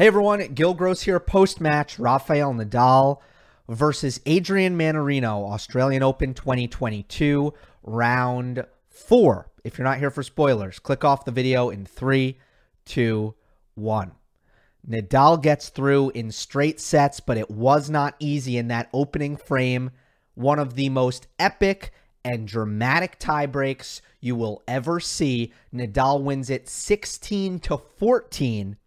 Hey everyone, Gil Gross here. Post match, Rafael Nadal versus Adrian Mannarino, Australian Open 2022, round four. If you're not here for spoilers, click off the video in three, two, one. Nadal gets through in straight sets, but it was not easy in that opening frame. One of the most epic and dramatic tiebreaks you will ever see. Nadal wins it 16 to 14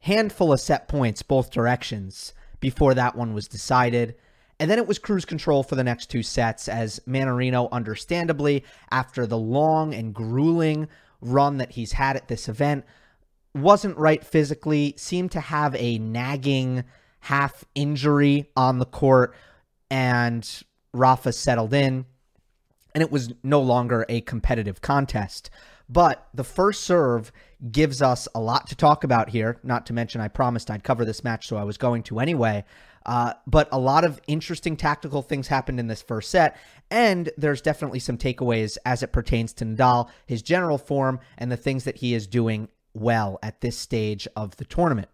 handful of set points both directions before that one was decided. And then it was cruise control for the next two sets as Mannarino, understandably, after the long and grueling run that he's had at this event, wasn't right physically, seemed to have a nagging half injury on the court, and Rafa settled in, and it was no longer a competitive contest. But the first serve gives us a lot to talk about here. Not to mention, I promised I'd cover this match, so I was going to anyway. Uh, but a lot of interesting tactical things happened in this first set, and there's definitely some takeaways as it pertains to Nadal, his general form, and the things that he is doing well at this stage of the tournament.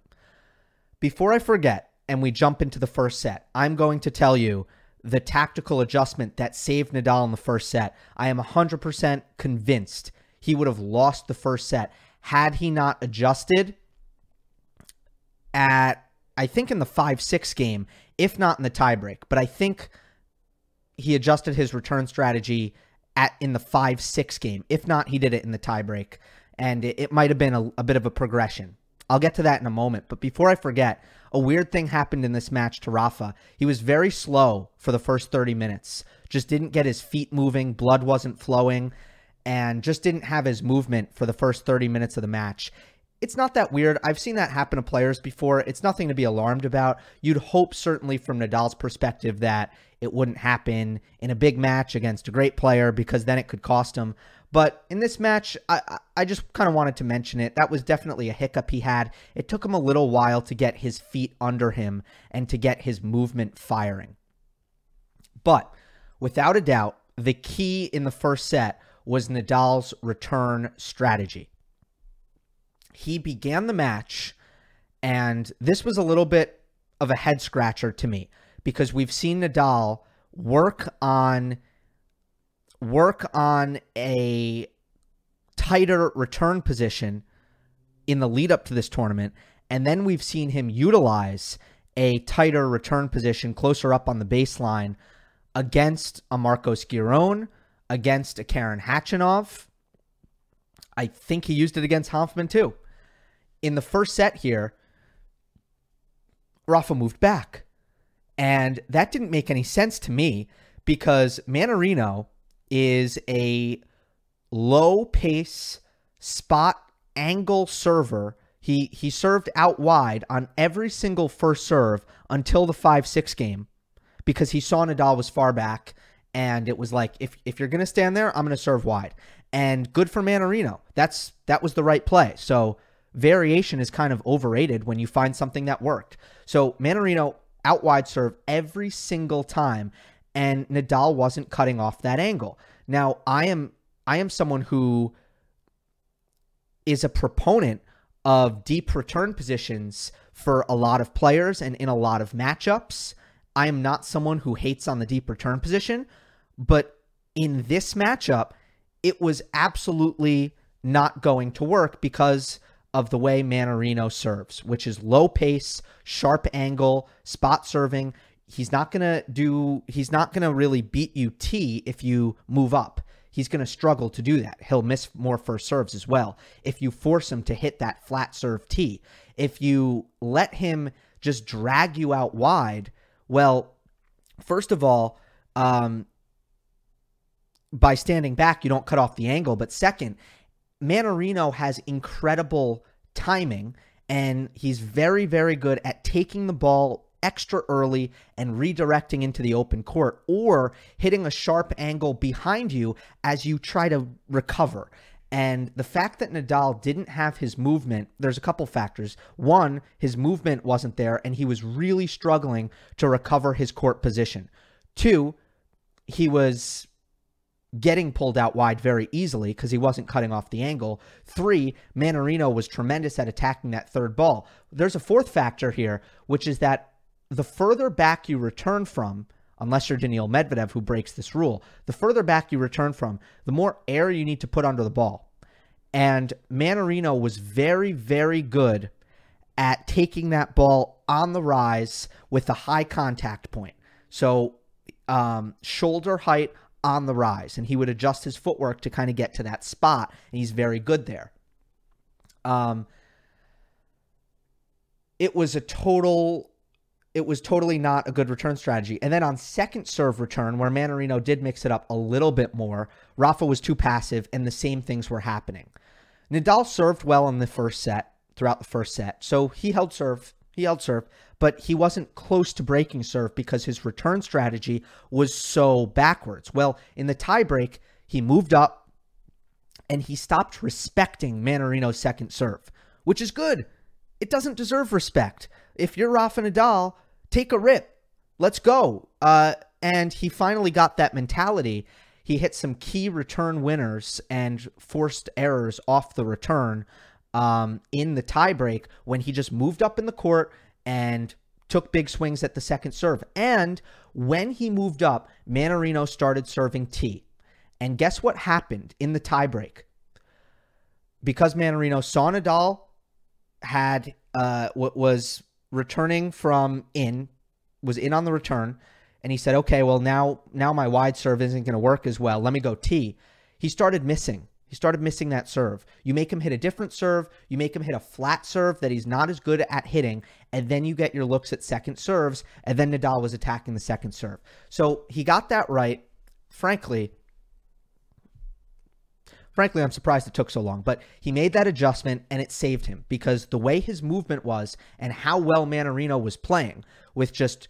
Before I forget, and we jump into the first set, I'm going to tell you the tactical adjustment that saved Nadal in the first set. I am 100% convinced he would have lost the first set had he not adjusted at I think in the 5-6 game, if not in the tiebreak. But I think he adjusted his return strategy at in the 5-6 game. If not, he did it in the tiebreak. And it, it might have been a, a bit of a progression. I'll get to that in a moment. But before I forget, a weird thing happened in this match to Rafa. He was very slow for the first 30 minutes. Just didn't get his feet moving. Blood wasn't flowing and just didn't have his movement for the first 30 minutes of the match. It's not that weird. I've seen that happen to players before. It's nothing to be alarmed about. You'd hope, certainly, from Nadal's perspective, that it wouldn't happen in a big match against a great player because then it could cost him. But in this match, I, I just kind of wanted to mention it. That was definitely a hiccup he had. It took him a little while to get his feet under him and to get his movement firing. But without a doubt, the key in the first set was Nadal's return strategy. He began the match, and this was a little bit of a head scratcher to me because we've seen Nadal work on work on a tighter return position in the lead up to this tournament and then we've seen him utilize a tighter return position closer up on the baseline against a Marcos Giron, against Karen Khachanov. I think he used it against Hanfmann too. In the first set here, Rafa moved back. And that didn't make any sense to me because Mannarino is a low pace spot angle server. He he served out wide on every single first serve until the 5-6 game because he saw Nadal was far back and it was like if if you're gonna stand there, I'm gonna serve wide. And good for Mannarino. That's that was the right play. So variation is kind of overrated when you find something that worked. So Mannarino out wide serve every single time, and Nadal wasn't cutting off that angle. Now I am I am someone who is a proponent of deep return positions for a lot of players and in a lot of matchups. I am not someone who hates on the deep return position, but in this matchup, it was absolutely not going to work because of the way Mannarino serves, which is low pace, sharp angle, spot serving. He's not going to do, he's not going to really beat you T if you move up. He's going to struggle to do that. He'll miss more first serves as well if you force him to hit that flat serve T. If you let him just drag you out wide, well, first of all, um, by standing back, you don't cut off the angle. But second, Mannarino has incredible timing and he's very, very good at taking the ball extra early and redirecting into the open court or hitting a sharp angle behind you as you try to recover. And the fact that Nadal didn't have his movement, there's a couple factors. One, his movement wasn't there and he was really struggling to recover his court position. Two, he was getting pulled out wide very easily because he wasn't cutting off the angle. Three, Mannarino was tremendous at attacking that third ball. There's a fourth factor here, which is that the further back you return from, unless you're Daniil Medvedev who breaks this rule, the further back you return from, the more air you need to put under the ball. And Mannarino was very, very good at taking that ball on the rise with a high contact point. So, um, shoulder height on the rise, and he would adjust his footwork to kind of get to that spot, and he's very good there. Um, it was a total it was totally not a good return strategy. And then on second serve return, where Mannarino did mix it up a little bit more, Rafa was too passive, and the same things were happening. Nadal served well in the first set, throughout the first set. So he held serve, he held serve, but he wasn't close to breaking serve because his return strategy was so backwards. Well, in the tiebreak, he moved up and he stopped respecting Mannarino's second serve, which is good. It doesn't deserve respect. If you're Rafa Nadal, take a rip. Let's go. Uh, and he finally got that mentality. He hit some key return winners and forced errors off the return um, in the tiebreak when he just moved up in the court and took big swings at the second serve. And when he moved up, Mannarino started serving T. And guess what happened in the tiebreak? Because Mannarino saw Nadal had uh, was returning from in, was in on the return, and he said, "Okay, well now now my wide serve isn't going to work as well. Let me go T." He started missing. He started missing that serve. You make him hit a different serve, you make him hit a flat serve that he's not as good at hitting, and then you get your looks at second serves, and then Nadal was attacking the second serve. So he got that right. Frankly, frankly, I'm surprised it took so long, but he made that adjustment and it saved him because the way his movement was and how well Mannarino was playing with just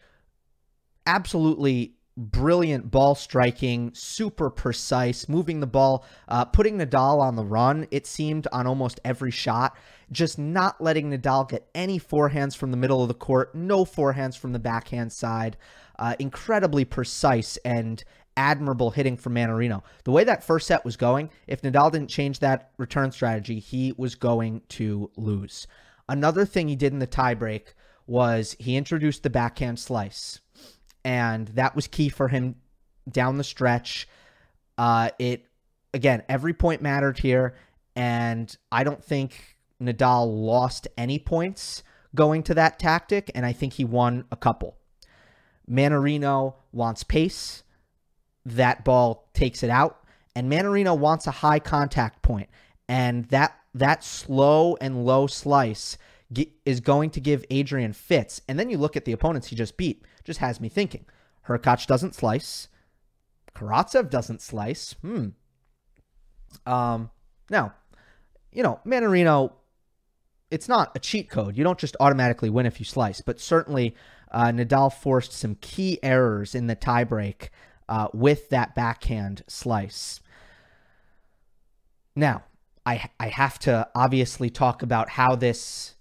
absolutely brilliant ball striking, super precise, moving the ball, uh, putting Nadal on the run, it seemed, on almost every shot, just not letting Nadal get any forehands from the middle of the court, no forehands from the backhand side. Uh, incredibly precise and admirable hitting from Mannarino. The way that first set was going, if Nadal didn't change that return strategy, he was going to lose. Another thing he did in the tiebreak was he introduced the backhand slice, and that was key for him down the stretch. Uh, it again, every point mattered here, and I don't think Nadal lost any points going to that tactic, and I think he won a couple. Mannarino wants pace that ball takes it out. And Mannarino wants a high contact point, and that that slow and low slice is going to give Adrian fits. And then you look at the opponents he just beat, just has me thinking. Hurkacz doesn't slice. Karatsev doesn't slice. Hmm. Um. Now, you know, Mannarino. It's not a cheat code. You don't just automatically win if you slice, but certainly uh, Nadal forced some key errors in the tiebreak uh, with that backhand slice. Now, I, I have to obviously talk about how this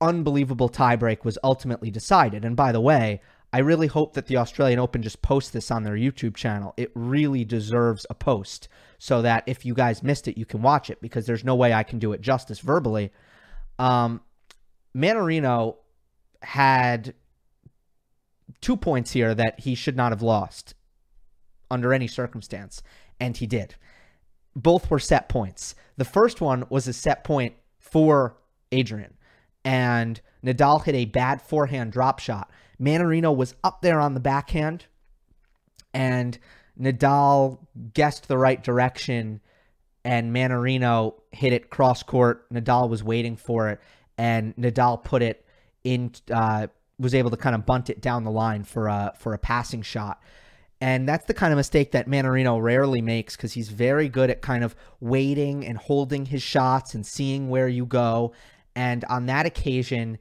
unbelievable tiebreak was ultimately decided. And by the way, I really hope that the Australian Open just post this on their YouTube channel. It really deserves a post so that if you guys missed it, you can watch it because there's no way I can do it justice verbally. Um, Mannarino had two points here that he should not have lost under any circumstance, and he did. Both were set points. The first one was a set point for Adrian, and Nadal hit a bad forehand drop shot. Mannarino was up there on the backhand, and Nadal guessed the right direction, and Mannarino hit it cross court. Nadal was waiting for it, and Nadal put it in. Uh, was able to kind of bunt it down the line for a for a passing shot. And that's the kind of mistake that Mannarino rarely makes because he's very good at kind of waiting and holding his shots and seeing where you go. And on that occasion,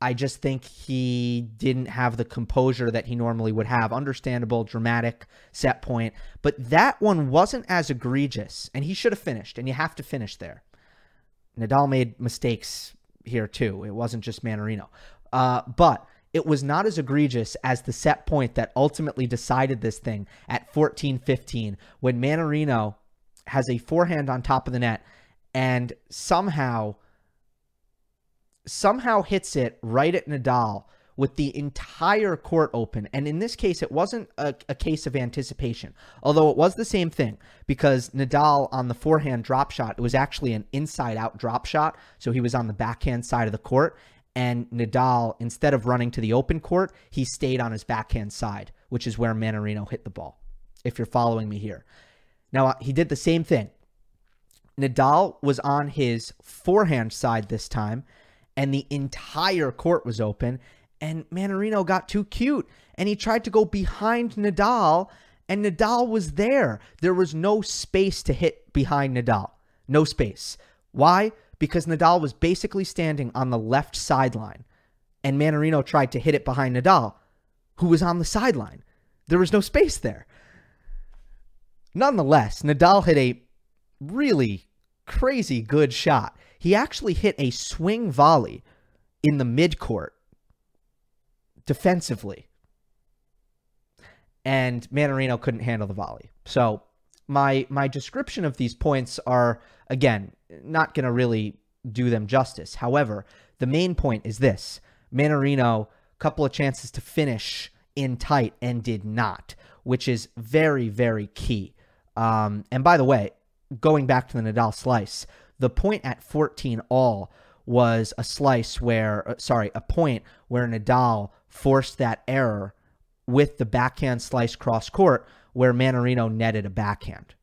I just think he didn't have the composure that he normally would have. Understandable, dramatic set point. But that one wasn't as egregious, and he should have finished, and you have to finish there. Nadal made mistakes here too. It wasn't just Mannarino. Uh, but it was not as egregious as the set point that ultimately decided this thing at 14 15 when Mannarino has a forehand on top of the net and somehow somehow hits it right at Nadal with the entire court open. And in this case, it wasn't a, a, case of anticipation, although it was the same thing because Nadal on the forehand drop shot, it was actually an inside out drop shot. So he was on the backhand side of the court. And Nadal, instead of running to the open court, he stayed on his backhand side, which is where Mannarino hit the ball, if you're following me here. Now, uh, he did the same thing. Nadal was on his forehand side this time, and the entire court was open and Mannarino got too cute and he tried to go behind Nadal and Nadal was there. There was no space to hit behind Nadal. No space. Why? Because Nadal was basically standing on the left sideline and Mannarino tried to hit it behind Nadal, who was on the sideline. There was no space there. Nonetheless, Nadal hit a really crazy good shot. He actually hit a swing volley in the midcourt defensively. And Mannarino couldn't handle the volley. So my my description of these points are again not going to really do them justice. However, the main point is this: Mannarino couple of chances to finish in tight and did not, which is very very key. Um, and by the way, going back to the Nadal slice, the point at 14 all was a slice where, uh, sorry, a point where Nadal forced that error with the backhand slice cross court where Mannarino netted a backhand.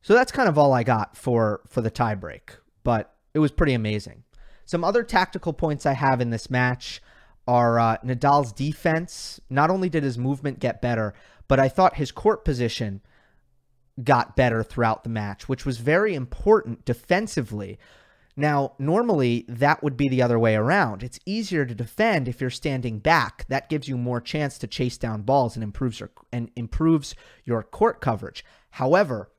So that's kind of all I got for for the tiebreak, but it was pretty amazing. Some other tactical points I have in this match are uh, Nadal's defense. Not only did his movement get better, but I thought his court position got better throughout the match, which was very important defensively now, normally that would be the other way around. It's easier to defend if you're standing back. That gives you more chance to chase down balls and improves your and improves your court coverage. However,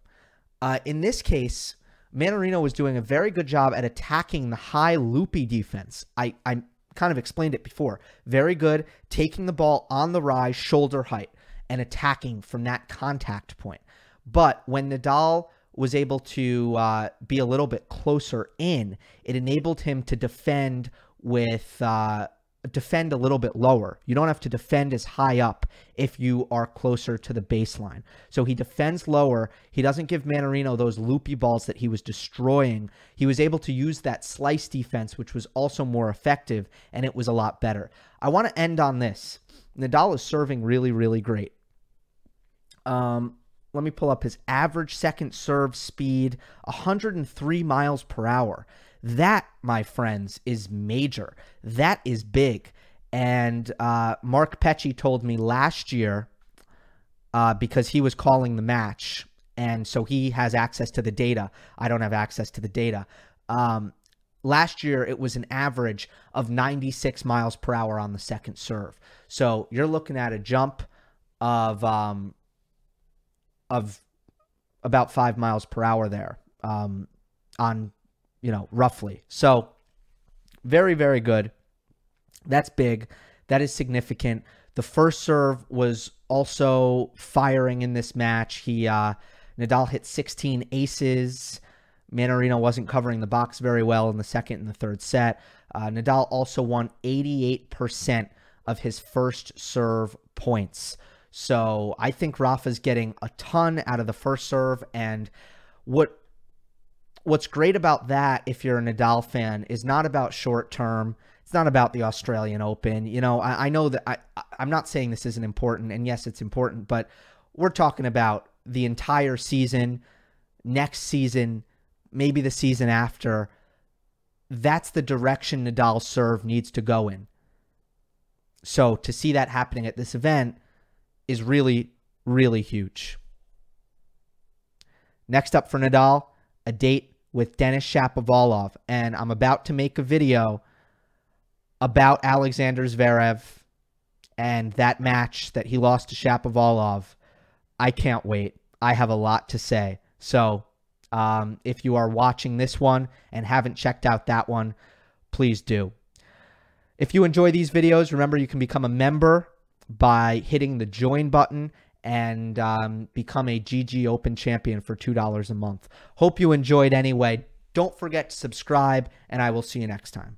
uh, in this case, Mannarino was doing a very good job at attacking the high loopy defense. I I kind of explained it before. Very good taking the ball on the rise, shoulder height, and attacking from that contact point. But when Nadal was able to uh, be a little bit closer in, it enabled him to defend with uh, defend a little bit lower. You don't have to defend as high up if you are closer to the baseline. So he defends lower. He doesn't give Mannarino those loopy balls that he was destroying. He was able to use that slice defense, which was also more effective, and it was a lot better. I want to end on this. Nadal is serving really, really great. Um, let me pull up his average second serve speed 103 miles per hour. That, my friends, is major. That is big. And uh, Mark Petchey told me last year, uh, because he was calling the match, and so he has access to the data. I don't have access to the data. Um, last year, it was an average of 96 miles per hour on the second serve. So you're looking at a jump of um, of about five miles per hour there um, on, you know, roughly. So very, very good. That's big. That is significant. The first serve was also firing in this match. He uh, Nadal hit 16 aces. Mannarino wasn't covering the box very well in the second and the third set. Uh, Nadal also won 88% of his first serve points. So I think Rafa's getting a ton out of the first serve. And what what's great about that, if you're a Nadal fan, is not about short term. It's not about the Australian Open. You know, I, I know that I I'm not saying this isn't important, and yes, it's important, but we're talking about the entire season, next season, maybe the season after. That's the direction Nadal's serve needs to go in. So to see that happening at this event is really, really huge. Next up for Nadal, a date with Denis Shapovalov. And I'm about to make a video about Alexander Zverev and that match that he lost to Shapovalov. I can't wait. I have a lot to say. So um, if you are watching this one and haven't checked out that one, please do. If you enjoy these videos, remember you can become a member by hitting the join button and um, become a GG Open champion for $2 a month. Hope you enjoyed anyway. Don't forget to subscribe, and I will see you next time.